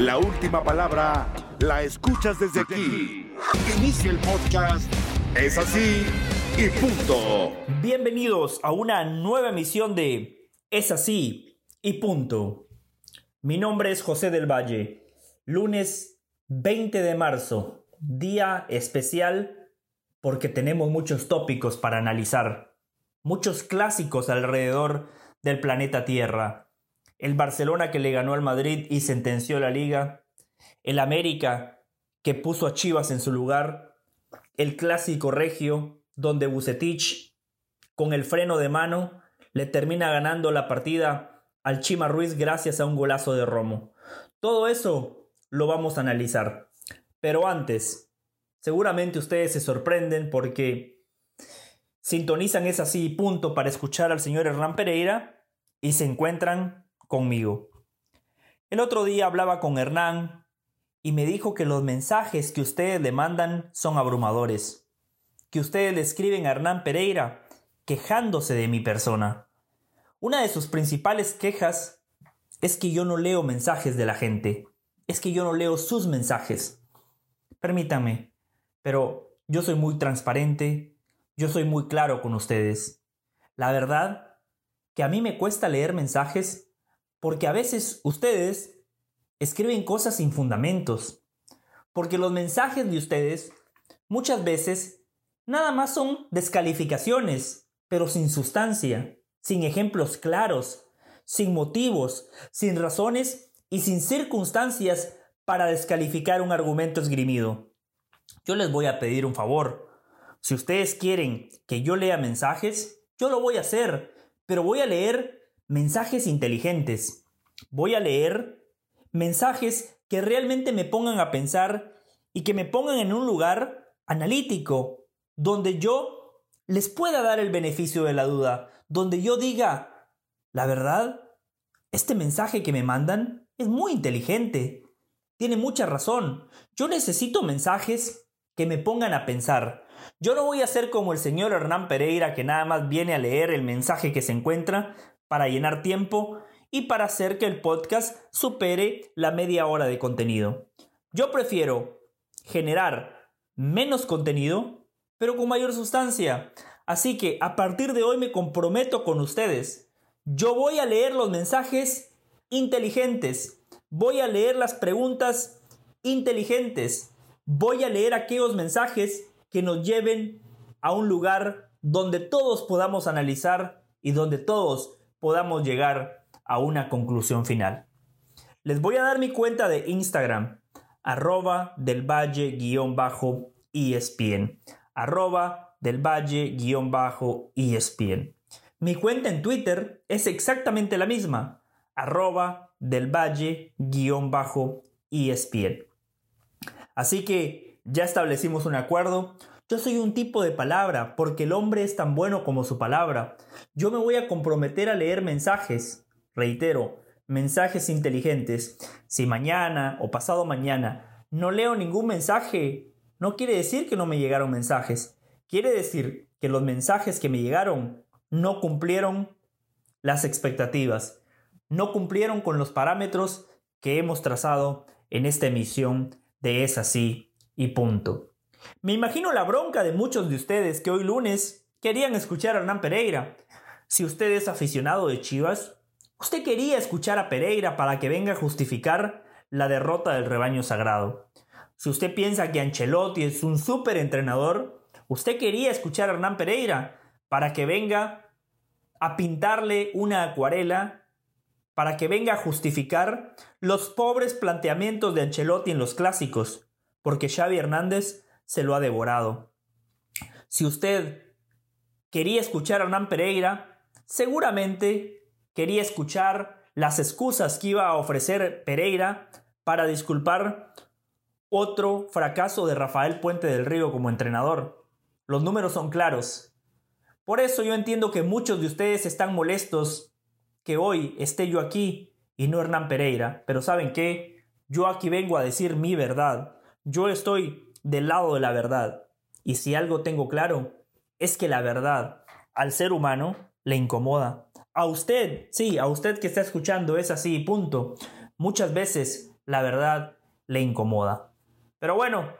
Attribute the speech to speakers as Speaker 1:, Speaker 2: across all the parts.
Speaker 1: La última palabra la escuchas desde aquí. Inicia el podcast. Es así y punto.
Speaker 2: Bienvenidos a una nueva emisión de Es así y punto. Mi nombre es José del Valle. Lunes 20 de marzo, día especial porque tenemos muchos tópicos para analizar, muchos clásicos alrededor del planeta Tierra el Barcelona que le ganó al Madrid y sentenció la liga, el América que puso a Chivas en su lugar, el clásico regio donde Bucetich con el freno de mano le termina ganando la partida al Chima Ruiz gracias a un golazo de Romo. Todo eso lo vamos a analizar. Pero antes, seguramente ustedes se sorprenden porque sintonizan es así punto para escuchar al señor Hernán Pereira y se encuentran conmigo. El otro día hablaba con Hernán y me dijo que los mensajes que ustedes le mandan son abrumadores, que ustedes le escriben a Hernán Pereira quejándose de mi persona. Una de sus principales quejas es que yo no leo mensajes de la gente, es que yo no leo sus mensajes. Permítanme, pero yo soy muy transparente, yo soy muy claro con ustedes. La verdad que a mí me cuesta leer mensajes porque a veces ustedes escriben cosas sin fundamentos. Porque los mensajes de ustedes muchas veces nada más son descalificaciones, pero sin sustancia, sin ejemplos claros, sin motivos, sin razones y sin circunstancias para descalificar un argumento esgrimido. Yo les voy a pedir un favor. Si ustedes quieren que yo lea mensajes, yo lo voy a hacer, pero voy a leer mensajes inteligentes. Voy a leer mensajes que realmente me pongan a pensar y que me pongan en un lugar analítico, donde yo les pueda dar el beneficio de la duda, donde yo diga, la verdad, este mensaje que me mandan es muy inteligente, tiene mucha razón. Yo necesito mensajes que me pongan a pensar. Yo no voy a ser como el señor Hernán Pereira que nada más viene a leer el mensaje que se encuentra, para llenar tiempo y para hacer que el podcast supere la media hora de contenido. Yo prefiero generar menos contenido, pero con mayor sustancia. Así que a partir de hoy me comprometo con ustedes. Yo voy a leer los mensajes inteligentes. Voy a leer las preguntas inteligentes. Voy a leer aquellos mensajes que nos lleven a un lugar donde todos podamos analizar y donde todos podamos llegar a una conclusión final. Les voy a dar mi cuenta de Instagram, arroba del valle guion bajo ESPN, arroba del valle guion bajo ESPN. Mi cuenta en Twitter es exactamente la misma, arroba del valle guion bajo ESPN. Así que ya establecimos un acuerdo. Yo soy un tipo de palabra porque el hombre es tan bueno como su palabra. Yo me voy a comprometer a leer mensajes, reitero, mensajes inteligentes. Si mañana o pasado mañana no leo ningún mensaje, no quiere decir que no me llegaron mensajes. Quiere decir que los mensajes que me llegaron no cumplieron las expectativas, no cumplieron con los parámetros que hemos trazado en esta emisión de Es así y punto. Me imagino la bronca de muchos de ustedes que hoy lunes querían escuchar a Hernán Pereira. Si usted es aficionado de Chivas, usted quería escuchar a Pereira para que venga a justificar la derrota del rebaño sagrado. Si usted piensa que Ancelotti es un súper entrenador, usted quería escuchar a Hernán Pereira para que venga a pintarle una acuarela, para que venga a justificar los pobres planteamientos de Ancelotti en los clásicos, porque Xavi Hernández se lo ha devorado. Si usted quería escuchar a Hernán Pereira, seguramente quería escuchar las excusas que iba a ofrecer Pereira para disculpar otro fracaso de Rafael Puente del Río como entrenador. Los números son claros. Por eso yo entiendo que muchos de ustedes están molestos que hoy esté yo aquí y no Hernán Pereira. Pero ¿saben qué? Yo aquí vengo a decir mi verdad. Yo estoy del lado de la verdad. Y si algo tengo claro, es que la verdad al ser humano le incomoda. A usted, sí, a usted que está escuchando es así, punto. Muchas veces la verdad le incomoda. Pero bueno,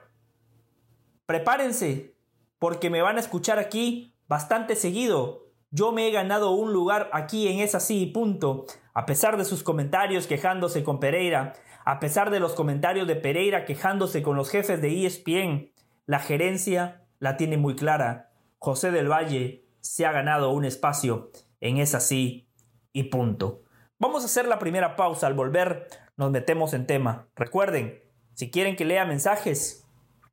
Speaker 2: prepárense, porque me van a escuchar aquí bastante seguido. Yo me he ganado un lugar aquí en esa sí punto, a pesar de sus comentarios quejándose con Pereira, a pesar de los comentarios de Pereira quejándose con los jefes de ESPN, la gerencia la tiene muy clara. José del Valle se ha ganado un espacio en esa sí y punto. Vamos a hacer la primera pausa. Al volver nos metemos en tema. Recuerden, si quieren que lea mensajes,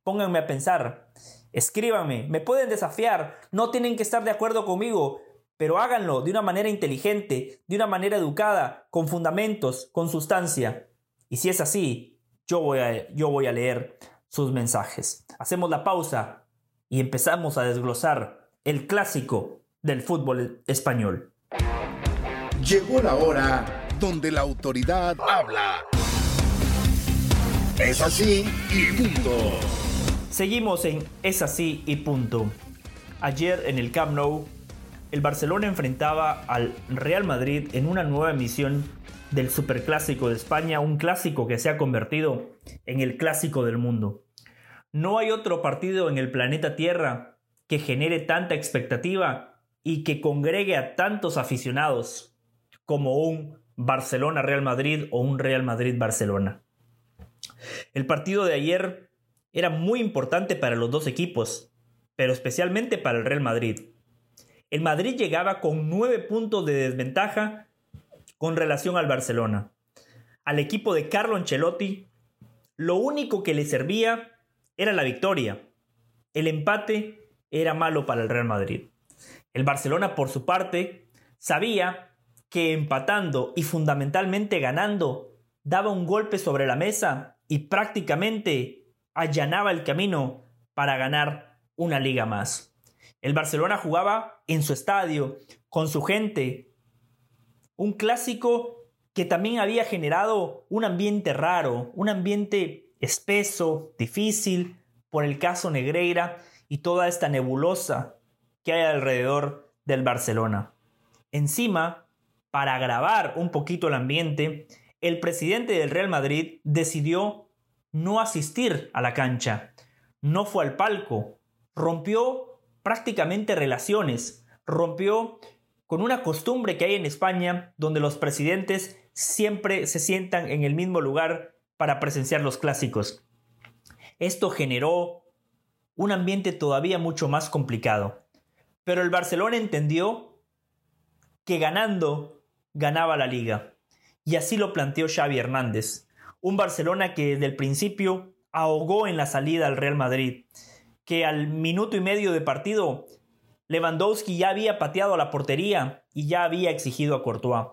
Speaker 2: pónganme a pensar. Escríbanme, me pueden desafiar, no tienen que estar de acuerdo conmigo, pero háganlo de una manera inteligente, de una manera educada, con fundamentos, con sustancia. Y si es así, yo voy a, yo voy a leer sus mensajes. Hacemos la pausa y empezamos a desglosar el clásico del fútbol español.
Speaker 1: Llegó la hora donde la autoridad habla. Es así y punto.
Speaker 2: Seguimos en Es así y punto. Ayer en el Camp Nou, el Barcelona enfrentaba al Real Madrid en una nueva emisión del Superclásico de España, un clásico que se ha convertido en el clásico del mundo. No hay otro partido en el planeta Tierra que genere tanta expectativa y que congregue a tantos aficionados como un Barcelona-Real Madrid o un Real Madrid-Barcelona. El partido de ayer era muy importante para los dos equipos, pero especialmente para el Real Madrid. El Madrid llegaba con nueve puntos de desventaja con relación al Barcelona. Al equipo de Carlo Ancelotti, lo único que le servía era la victoria. El empate era malo para el Real Madrid. El Barcelona, por su parte, sabía que empatando y fundamentalmente ganando, daba un golpe sobre la mesa y prácticamente allanaba el camino para ganar una liga más. El Barcelona jugaba en su estadio, con su gente, un clásico que también había generado un ambiente raro, un ambiente espeso, difícil, por el caso Negreira y toda esta nebulosa que hay alrededor del Barcelona. Encima, para agravar un poquito el ambiente, el presidente del Real Madrid decidió no asistir a la cancha, no fue al palco, rompió prácticamente relaciones, rompió con una costumbre que hay en España donde los presidentes siempre se sientan en el mismo lugar para presenciar los clásicos. Esto generó un ambiente todavía mucho más complicado. Pero el Barcelona entendió que ganando ganaba la liga. Y así lo planteó Xavi Hernández, un Barcelona que desde el principio ahogó en la salida al Real Madrid, que al minuto y medio de partido Lewandowski ya había pateado a la portería y ya había exigido a Courtois.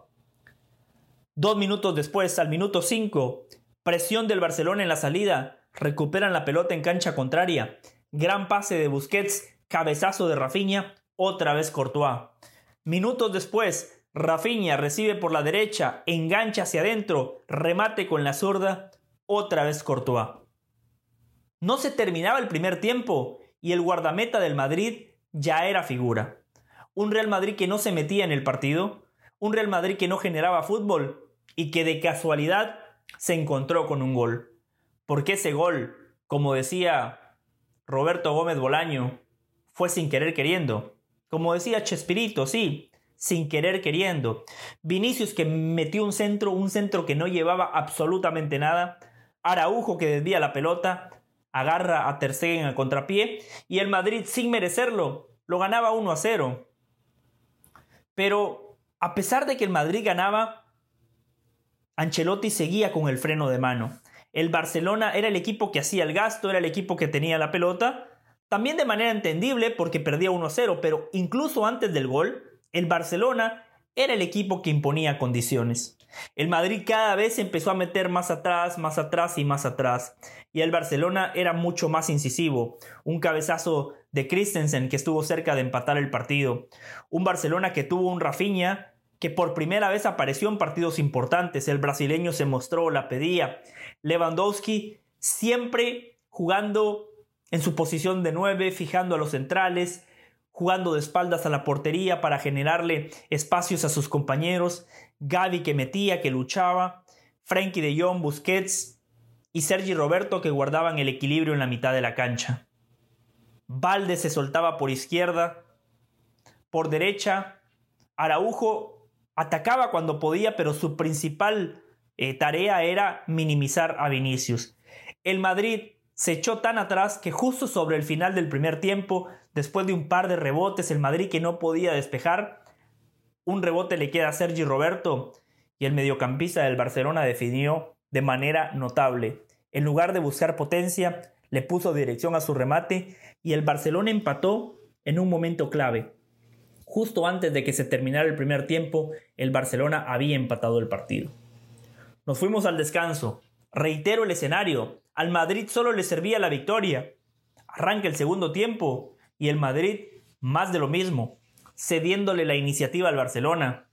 Speaker 2: Dos minutos después, al minuto 5, presión del Barcelona en la salida, recuperan la pelota en cancha contraria, gran pase de Busquets, cabezazo de Rafinha, otra vez Courtois. Minutos después, Rafinha recibe por la derecha, engancha hacia adentro, remate con la zurda, otra vez Courtois. No se terminaba el primer tiempo y el guardameta del Madrid ya era figura. Un Real Madrid que no se metía en el partido, un Real Madrid que no generaba fútbol y que de casualidad se encontró con un gol. Porque ese gol, como decía Roberto Gómez Bolaño, fue sin querer queriendo. Como decía Chespirito, sí, sin querer queriendo. Vinicius que metió un centro, un centro que no llevaba absolutamente nada. Araujo que desvía la pelota, agarra a Ter Stegen a contrapié y el Madrid sin merecerlo lo ganaba 1 a 0. Pero a pesar de que el Madrid ganaba, Ancelotti seguía con el freno de mano. El Barcelona era el equipo que hacía el gasto, era el equipo que tenía la pelota, también de manera entendible porque perdía 1 a 0, pero incluso antes del gol, el Barcelona era el equipo que imponía condiciones. El Madrid cada vez empezó a meter más atrás, más atrás y más atrás. Y el Barcelona era mucho más incisivo. Un cabezazo de Christensen que estuvo cerca de empatar el partido. Un Barcelona que tuvo un Rafinha que por primera vez apareció en partidos importantes. El brasileño se mostró, la pedía. Lewandowski siempre jugando en su posición de nueve, fijando a los centrales, jugando de espaldas a la portería para generarle espacios a sus compañeros, Gaby que metía, que luchaba, Frankie de Jong, Busquets, y Sergi Roberto que guardaban el equilibrio en la mitad de la cancha. Valde se soltaba por izquierda, por derecha, Araujo atacaba cuando podía, pero su principal eh, tarea era minimizar a Vinicius. El Madrid se echó tan atrás que justo sobre el final del primer tiempo, después de un par de rebotes, el Madrid que no podía despejar, un rebote le queda a Sergi Roberto y el mediocampista del Barcelona definió de manera notable. En lugar de buscar potencia, le puso dirección a su remate y el Barcelona empató en un momento clave. Justo antes de que se terminara el primer tiempo, el Barcelona había empatado el partido. Nos fuimos al descanso. Reitero el escenario. Al Madrid solo le servía la victoria. Arranca el segundo tiempo y el Madrid más de lo mismo, cediéndole la iniciativa al Barcelona,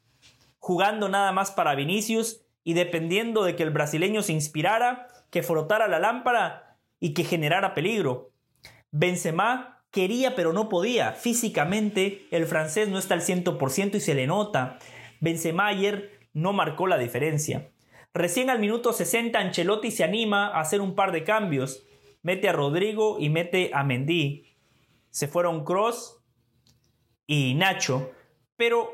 Speaker 2: jugando nada más para Vinicius y dependiendo de que el brasileño se inspirara, que frotara la lámpara y que generara peligro. Benzema quería pero no podía. Físicamente el francés no está al 100% y se le nota. Benzema ayer no marcó la diferencia. Recién al minuto 60 Ancelotti se anima a hacer un par de cambios. Mete a Rodrigo y mete a Mendy. Se fueron Cross y Nacho. Pero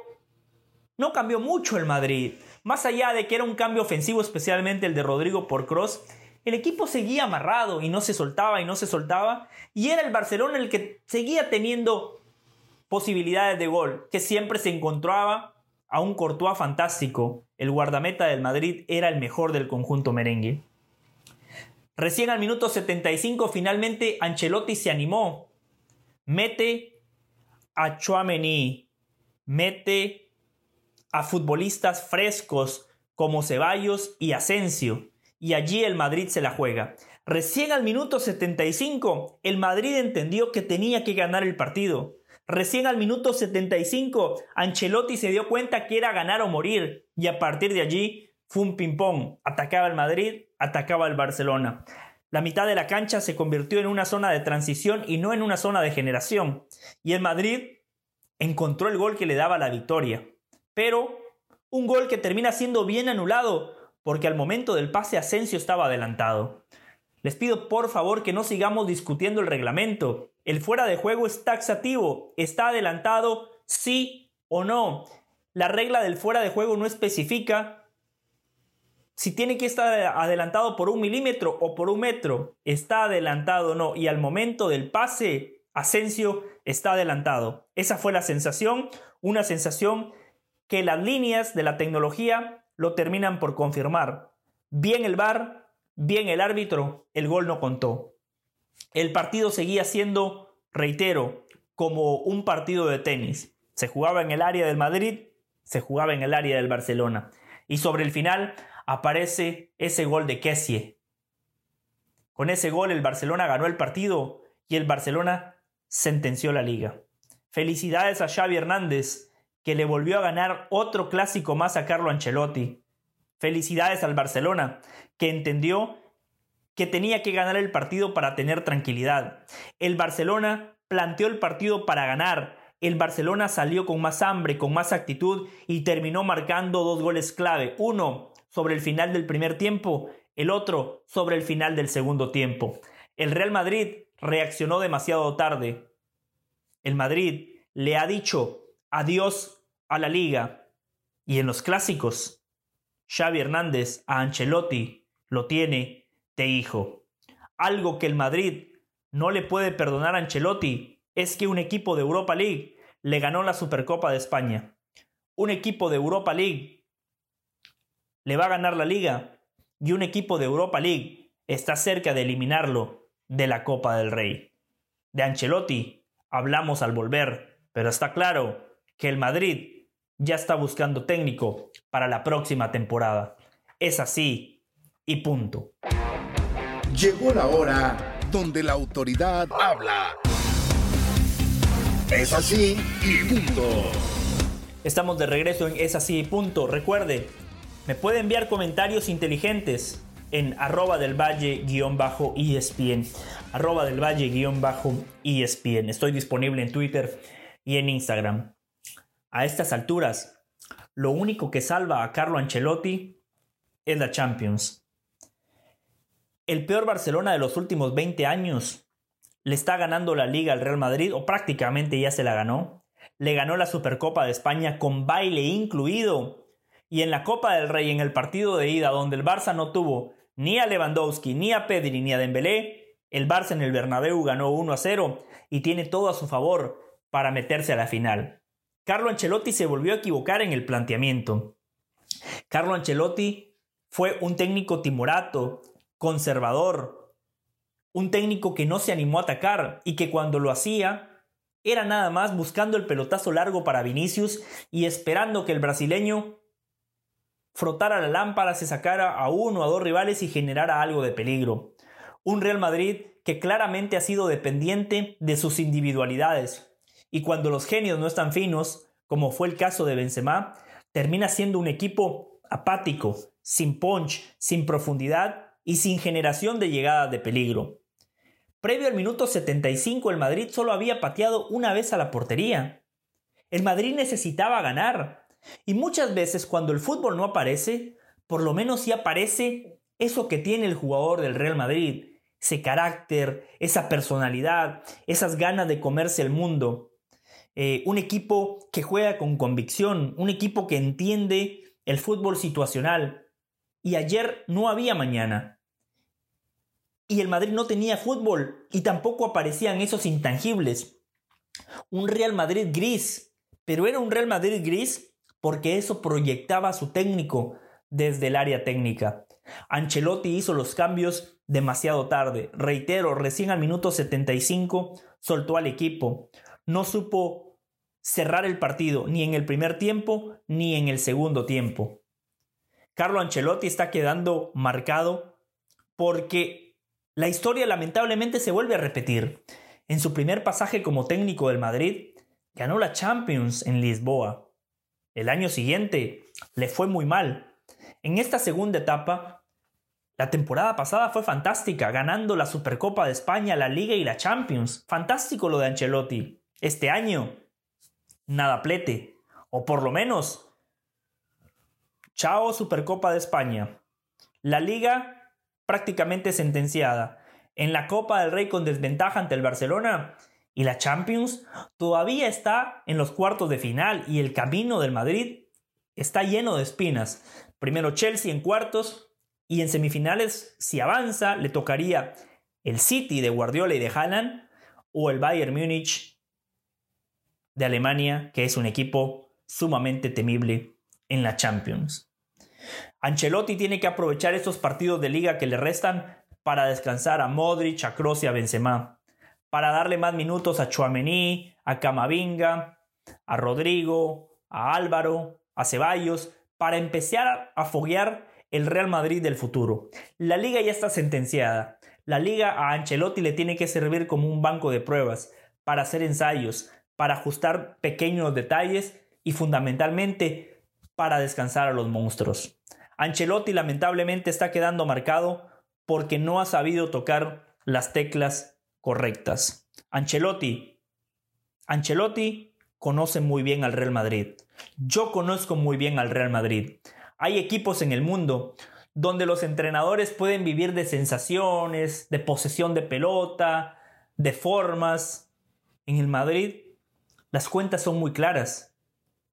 Speaker 2: no cambió mucho el Madrid. Más allá de que era un cambio ofensivo, especialmente el de Rodrigo por Cross, el equipo seguía amarrado y no se soltaba y no se soltaba. Y era el Barcelona el que seguía teniendo posibilidades de gol, que siempre se encontraba a un Courtois fantástico, el guardameta del Madrid era el mejor del conjunto merengue. Recién al minuto 75 finalmente Ancelotti se animó. Mete a Chouameni, mete a futbolistas frescos como Ceballos y Asensio, y allí el Madrid se la juega. Recién al minuto 75 el Madrid entendió que tenía que ganar el partido. Recién al minuto 75, Ancelotti se dio cuenta que era ganar o morir y a partir de allí fue un ping-pong. Atacaba el Madrid, atacaba el Barcelona. La mitad de la cancha se convirtió en una zona de transición y no en una zona de generación. Y el Madrid encontró el gol que le daba la victoria. Pero un gol que termina siendo bien anulado porque al momento del pase Asensio estaba adelantado. Les pido por favor que no sigamos discutiendo el reglamento. El fuera de juego es taxativo, está adelantado sí o no. La regla del fuera de juego no especifica si tiene que estar adelantado por un milímetro o por un metro. Está adelantado o no. Y al momento del pase, Asensio está adelantado. Esa fue la sensación, una sensación que las líneas de la tecnología lo terminan por confirmar. Bien el VAR, bien el árbitro, el gol no contó el partido seguía siendo, reitero, como un partido de tenis. Se jugaba en el área del Madrid, se jugaba en el área del Barcelona. Y sobre el final aparece ese gol de Kessie. Con ese gol el Barcelona ganó el partido y el Barcelona sentenció la liga. Felicidades a Xavi Hernández, que le volvió a ganar otro clásico más a Carlo Ancelotti. Felicidades al Barcelona, que entendió que tenía que ganar el partido para tener tranquilidad. El Barcelona planteó el partido para ganar. El Barcelona salió con más hambre, con más actitud y terminó marcando dos goles clave. Uno sobre el final del primer tiempo, el otro sobre el final del segundo tiempo. El Real Madrid reaccionó demasiado tarde. El Madrid le ha dicho adiós a la liga. Y en los clásicos, Xavi Hernández a Ancelotti lo tiene hijo. Algo que el Madrid no le puede perdonar a Ancelotti es que un equipo de Europa League le ganó la Supercopa de España. Un equipo de Europa League le va a ganar la liga y un equipo de Europa League está cerca de eliminarlo de la Copa del Rey. De Ancelotti hablamos al volver, pero está claro que el Madrid ya está buscando técnico para la próxima temporada. Es así y punto.
Speaker 1: Llegó la hora donde la autoridad habla. Es así y punto.
Speaker 2: Estamos de regreso en Es así y punto. Recuerde, me puede enviar comentarios inteligentes en arroba del valle-espn. Arroba del valle-espn. Estoy disponible en Twitter y en Instagram. A estas alturas, lo único que salva a Carlo Ancelotti es la Champions. el peor Barcelona de los últimos 20 años. Le está ganando la liga al Real Madrid, o prácticamente ya se la ganó. Le ganó la Supercopa de España con baile incluido. Y en la Copa del Rey, en el partido de ida, donde el Barça no tuvo ni a Lewandowski, ni a Pedri, ni a Dembélé, el Barça en el Bernabéu ganó 1 a 0 y tiene todo a su favor para meterse a la final. Carlo Ancelotti se volvió a equivocar en el planteamiento. Carlo Ancelotti fue un técnico timorato, conservador, un técnico que no se animó a atacar y que cuando lo hacía era nada más buscando el pelotazo largo para Vinicius y esperando que el brasileño frotara la lámpara, se sacara a uno o a dos rivales y generara algo de peligro. Un Real Madrid que claramente ha sido dependiente de sus individualidades. Y cuando los genios no están finos, como fue el caso de Benzema, termina siendo un equipo apático, sin punch, sin profundidad y sin generación de llegadas de peligro. Previo al minuto 75 el Madrid solo había pateado una vez a la portería. El Madrid necesitaba ganar, y muchas veces cuando el fútbol no aparece, por lo menos sí aparece eso que tiene el jugador del Real Madrid, ese carácter, esa personalidad, esas ganas de comerse el mundo. Eh, un equipo que juega con convicción, un equipo que entiende el fútbol situacional. Y ayer no había mañana. Y el Madrid no tenía fútbol y tampoco aparecían esos intangibles. Un Real Madrid gris, pero era un Real Madrid gris porque eso proyectaba a su técnico desde el área técnica. Ancelotti hizo los cambios demasiado tarde. Reitero, recién al minuto 75 soltó al equipo. No supo cerrar el partido ni en el primer tiempo ni en el segundo tiempo. Carlo Ancelotti está quedando marcado porque la historia lamentablemente se vuelve a repetir. En su primer pasaje como técnico del Madrid, ganó la Champions en Lisboa. El año siguiente le fue muy mal. En esta segunda etapa, la temporada pasada fue fantástica, ganando la Supercopa de España, la Liga y la Champions. Fantástico lo de Ancelotti. Este año, nada plete. O por lo menos, chao Supercopa de España. La Liga prácticamente sentenciada. En la Copa del Rey con desventaja ante el Barcelona, y la Champions todavía está en los cuartos de final y el camino del Madrid está lleno de espinas. Primero Chelsea en cuartos y en semifinales, si avanza, le tocaría el City de Guardiola y de Haaland o el Bayern Múnich de Alemania, que es un equipo sumamente temible en la Champions. Ancelotti tiene que aprovechar estos partidos de liga que le restan para descansar a Modric, a Kroos y a Benzema para darle más minutos a Chuamení, a Camavinga, a Rodrigo, a Álvaro, a Ceballos, para empezar a foguear el Real Madrid del futuro. La liga ya está sentenciada. La liga a Ancelotti le tiene que servir como un banco de pruebas, para hacer ensayos, para ajustar pequeños detalles y fundamentalmente para descansar a los monstruos. Ancelotti lamentablemente está quedando marcado porque no ha sabido tocar las teclas correctas. Ancelotti. Ancelotti conoce muy bien al Real Madrid. Yo conozco muy bien al Real Madrid. Hay equipos en el mundo donde los entrenadores pueden vivir de sensaciones, de posesión de pelota, de formas. En el Madrid las cuentas son muy claras.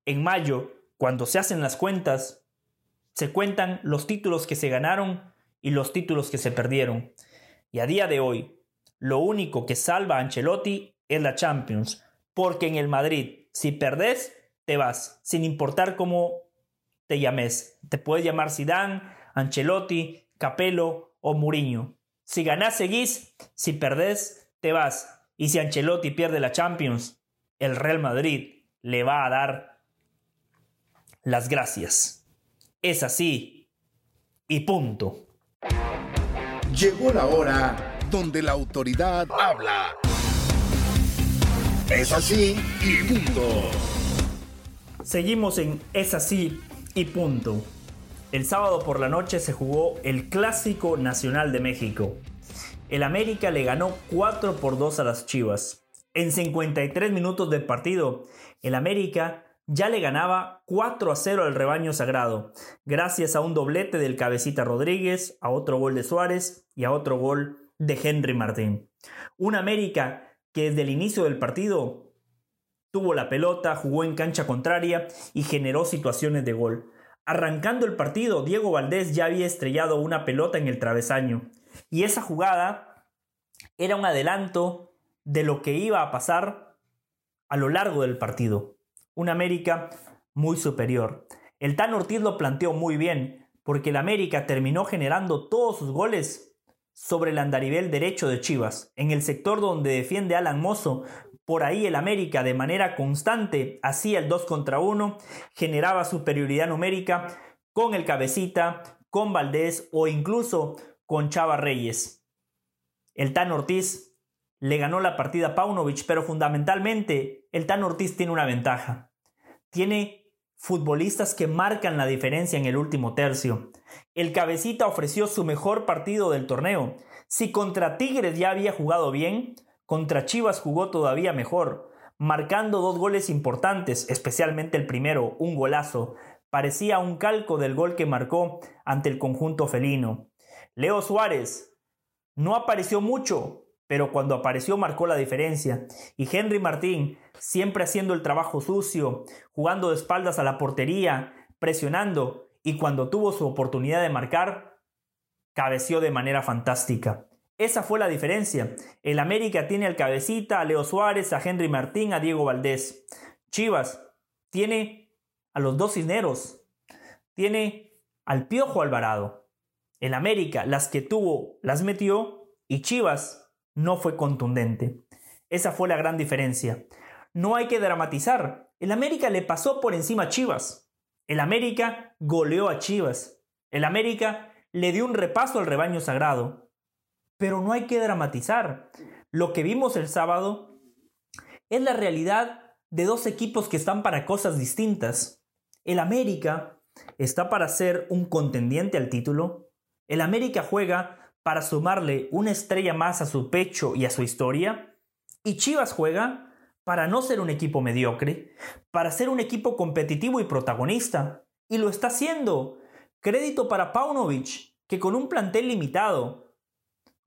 Speaker 2: En mayo, cuando se hacen las cuentas, se cuentan los títulos que se ganaron y los títulos que se perdieron. Y a día de hoy, lo único que salva a Ancelotti es la Champions, porque en el Madrid, si perdés, te vas, sin importar cómo te llames. Te puedes llamar Zidane, Ancelotti, Capello o Mourinho. Si ganás, seguís, si perdés, te vas. Y si Ancelotti pierde la Champions, el Real Madrid le va a dar las gracias. Es así. Y punto.
Speaker 1: Llegó la hora donde la autoridad habla. Es así y punto.
Speaker 2: Seguimos en Es así y punto. El sábado por la noche se jugó el Clásico Nacional de México. El América le ganó 4 por 2 a las Chivas. En 53 minutos de partido, el América ya le ganaba 4 a 0 al rebaño sagrado, gracias a un doblete del cabecita Rodríguez, a otro gol de Suárez y a otro gol de Henry Martín. Un América que desde el inicio del partido tuvo la pelota, jugó en cancha contraria y generó situaciones de gol. Arrancando el partido, Diego Valdés ya había estrellado una pelota en el travesaño. Y esa jugada era un adelanto de lo que iba a pasar a lo largo del partido. Un América muy superior. El Tan Ortiz lo planteó muy bien, porque el América terminó generando todos sus goles sobre el andarivel derecho de Chivas, en el sector donde defiende Alan Mozo. Por ahí el América de manera constante hacía el 2 contra 1, generaba superioridad numérica con el cabecita, con Valdés o incluso con Chava Reyes. El Tan Ortiz le ganó la partida a Paunovic, pero fundamentalmente el Tan Ortiz tiene una ventaja. Tiene futbolistas que marcan la diferencia en el último tercio. El cabecita ofreció su mejor partido del torneo. Si contra Tigres ya había jugado bien, contra Chivas jugó todavía mejor, marcando dos goles importantes, especialmente el primero, un golazo. Parecía un calco del gol que marcó ante el conjunto felino. Leo Suárez no apareció mucho, pero cuando apareció marcó la diferencia. Y Henry Martín, siempre haciendo el trabajo sucio, jugando de espaldas a la portería, presionando, y cuando tuvo su oportunidad de marcar, cabeció de manera fantástica. Esa fue la diferencia. El América tiene al cabecita, a Leo Suárez, a Henry Martín, a Diego Valdés. Chivas tiene a los dos cisneros. Tiene al Piojo Alvarado. El América, las que tuvo, las metió y Chivas no fue contundente. Esa fue la gran diferencia. No hay que dramatizar. El América le pasó por encima a Chivas. El América goleó a Chivas. El América le dio un repaso al rebaño sagrado. Pero no hay que dramatizar. Lo que vimos el sábado es la realidad de dos equipos que están para cosas distintas. El América está para ser un contendiente al título. El América juega para sumarle una estrella más a su pecho y a su historia. Y Chivas juega para no ser un equipo mediocre, para ser un equipo competitivo y protagonista. Y lo está haciendo. Crédito para Paunovic, que con un plantel limitado,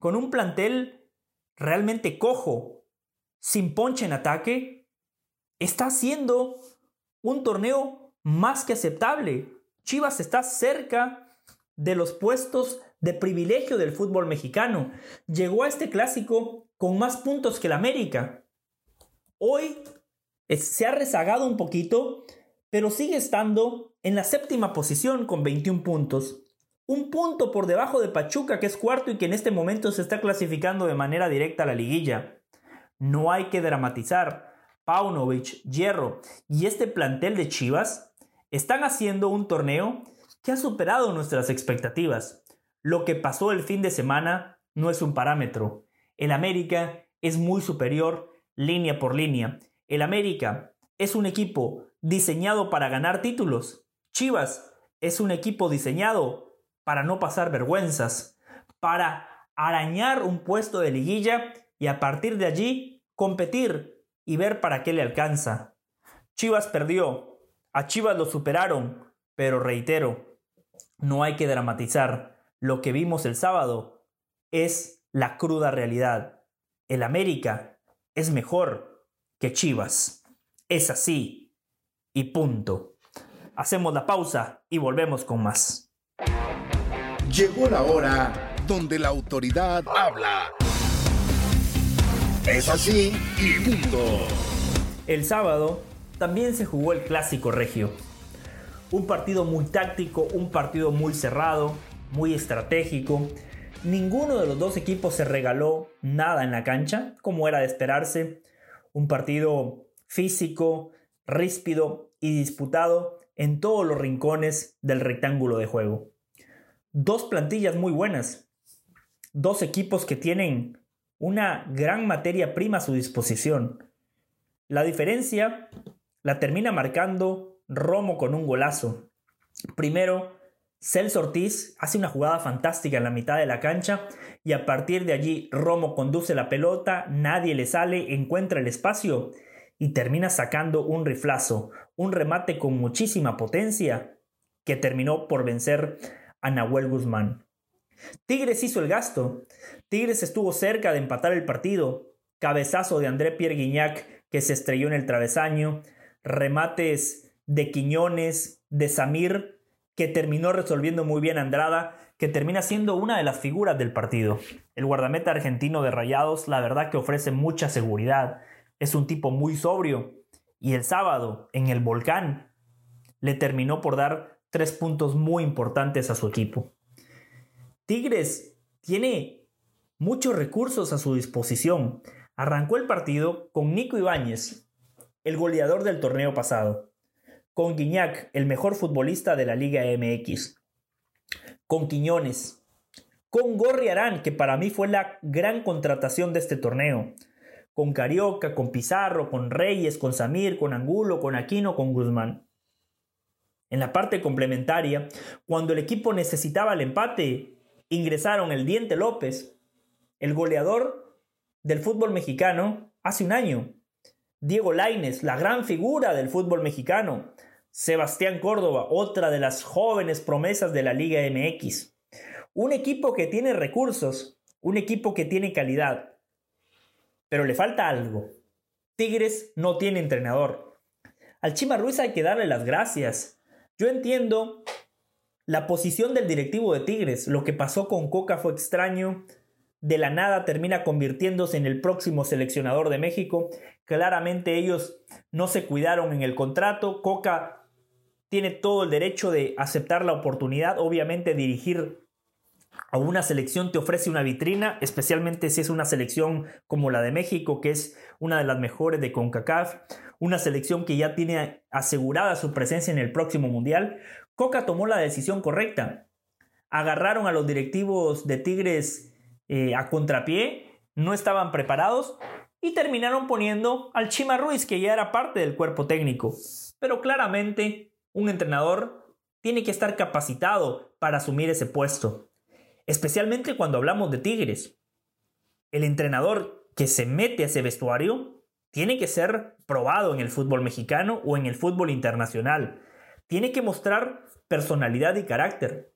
Speaker 2: con un plantel realmente cojo, sin ponche en ataque, está haciendo un torneo más que aceptable. Chivas está cerca de los puestos de privilegio del fútbol mexicano. Llegó a este clásico con más puntos que el América. Hoy se ha rezagado un poquito, pero sigue estando en la séptima posición con 21 puntos. Un punto por debajo de Pachuca, que es cuarto y que en este momento se está clasificando de manera directa a la liguilla. No hay que dramatizar. Paunovic, Hierro y este plantel de Chivas están haciendo un torneo que ha superado nuestras expectativas. Lo que pasó el fin de semana no es un parámetro. El América es muy superior línea por línea. El América es un equipo diseñado para ganar títulos. Chivas es un equipo diseñado para no pasar vergüenzas, para arañar un puesto de liguilla y a partir de allí competir y ver para qué le alcanza. Chivas perdió, a Chivas lo superaron, pero reitero, no hay que dramatizar lo que vimos el sábado es la cruda realidad. El América es mejor que Chivas. Es así. Y punto. Hacemos la pausa y volvemos con más.
Speaker 1: Llegó la hora donde la autoridad habla. Es así y punto.
Speaker 2: El sábado también se jugó el clásico regio. Un partido muy táctico, un partido muy cerrado, muy estratégico. Ninguno de los dos equipos se regaló nada en la cancha, como era de esperarse. Un partido físico, ríspido y disputado en todos los rincones del rectángulo de juego. Dos plantillas muy buenas. Dos equipos que tienen una gran materia prima a su disposición. La diferencia la termina marcando Romo con un golazo. Primero, Celso Ortiz hace una jugada fantástica en la mitad de la cancha y a partir de allí Romo conduce la pelota, nadie le sale, encuentra el espacio y termina sacando un riflazo, un remate con muchísima potencia que terminó por vencer a Nahuel Guzmán. Tigres hizo el gasto. Tigres estuvo cerca de empatar el partido. Cabezazo de André Pierre Guignac que se estrelló en el travesaño. Remates de Quiñones, de Samir, que terminó resolviendo muy bien Andrada, que termina siendo una de las figuras del partido. El guardameta argentino de Rayados, la verdad que ofrece mucha seguridad. Es un tipo muy sobrio. Y el sábado, en el volcán, le terminó por dar tres puntos muy importantes a su equipo. Tigres tiene muchos recursos a su disposición. Arrancó el partido con Nico Ibáñez, el goleador del torneo pasado, con Guiñac, el mejor futbolista de la Liga MX, con Quiñones, con Gorri Arán, que para mí fue la gran contratación de este torneo, con Carioca, con Pizarro, con Reyes, con Samir, con Angulo, con Aquino, con Guzmán. En la parte complementaria, cuando el equipo necesitaba el empate, ingresaron el Diente López, el goleador del fútbol mexicano hace un año, Diego Laines, la gran figura del fútbol mexicano, Sebastián Córdoba, otra de las jóvenes promesas de la Liga MX. Un equipo que tiene recursos, un equipo que tiene calidad, pero le falta algo. Tigres no tiene entrenador. Al Chima Ruiz hay que darle las gracias. Yo entiendo la posición del directivo de Tigres, lo que pasó con Coca fue extraño. De la nada termina convirtiéndose en el próximo seleccionador de México. Claramente ellos no se cuidaron en el contrato. Coca tiene todo el derecho de aceptar la oportunidad. Obviamente dirigir a una selección te ofrece una vitrina, especialmente si es una selección como la de México, que es una de las mejores de CONCACAF, una selección que ya tiene asegurada su presencia en el próximo Mundial. Coca tomó la decisión correcta. Agarraron a los directivos de Tigres eh, a contrapié, no estaban preparados y terminaron poniendo al Chima Ruiz, que ya era parte del cuerpo técnico. Pero claramente un entrenador tiene que estar capacitado para asumir ese puesto, especialmente cuando hablamos de Tigres. El entrenador que se mete a ese vestuario tiene que ser probado en el fútbol mexicano o en el fútbol internacional. Tiene que mostrar personalidad y carácter.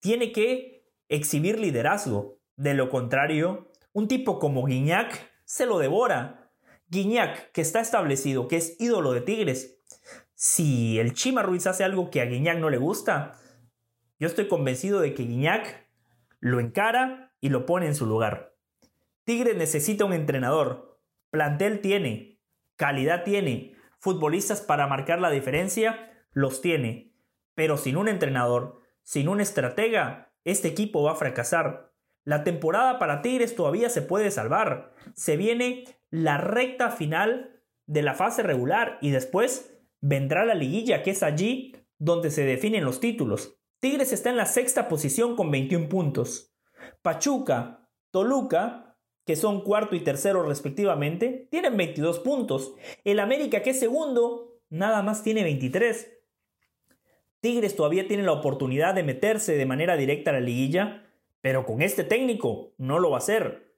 Speaker 2: Tiene que exhibir liderazgo. De lo contrario, un tipo como Guiñac se lo devora. Guiñac, que está establecido, que es ídolo de Tigres. Si el Chima Ruiz hace algo que a Guiñac no le gusta, yo estoy convencido de que Guiñac lo encara y lo pone en su lugar. Tigres necesita un entrenador. Plantel tiene, calidad tiene, futbolistas para marcar la diferencia, los tiene. Pero sin un entrenador, sin un estratega, este equipo va a fracasar. La temporada para Tigres todavía se puede salvar. Se viene la recta final de la fase regular y después vendrá la liguilla, que es allí donde se definen los títulos. Tigres está en la sexta posición con 21 puntos. Pachuca, Toluca, que son cuarto y tercero respectivamente, tienen 22 puntos. El América, que es segundo, nada más tiene 23. Tigres todavía tiene la oportunidad de meterse de manera directa a la liguilla, pero con este técnico no lo va a hacer.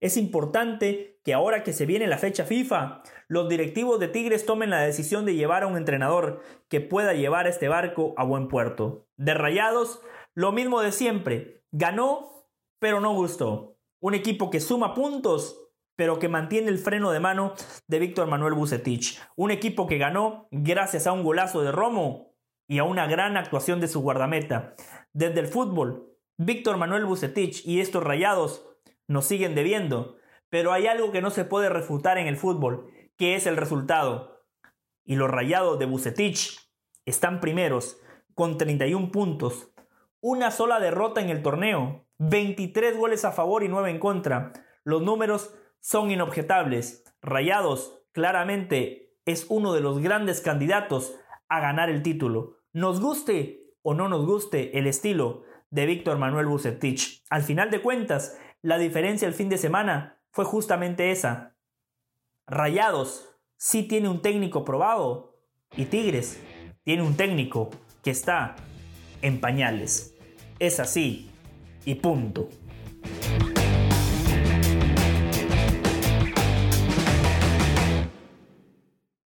Speaker 2: Es importante que ahora que se viene la fecha FIFA, los directivos de Tigres tomen la decisión de llevar a un entrenador que pueda llevar este barco a buen puerto. De Rayados, lo mismo de siempre. Ganó, pero no gustó. Un equipo que suma puntos, pero que mantiene el freno de mano de Víctor Manuel Bucetich. Un equipo que ganó gracias a un golazo de Romo y a una gran actuación de su guardameta. Desde el fútbol, Víctor Manuel Bucetich y estos rayados nos siguen debiendo, pero hay algo que no se puede refutar en el fútbol, que es el resultado. Y los rayados de Bucetich están primeros con 31 puntos, una sola derrota en el torneo, 23 goles a favor y 9 en contra. Los números son inobjetables. Rayados claramente es uno de los grandes candidatos a ganar el título. Nos guste o no nos guste el estilo de Víctor Manuel Bucetich. Al final de cuentas, la diferencia el fin de semana fue justamente esa. Rayados sí tiene un técnico probado y Tigres tiene un técnico que está en pañales. Es así y punto.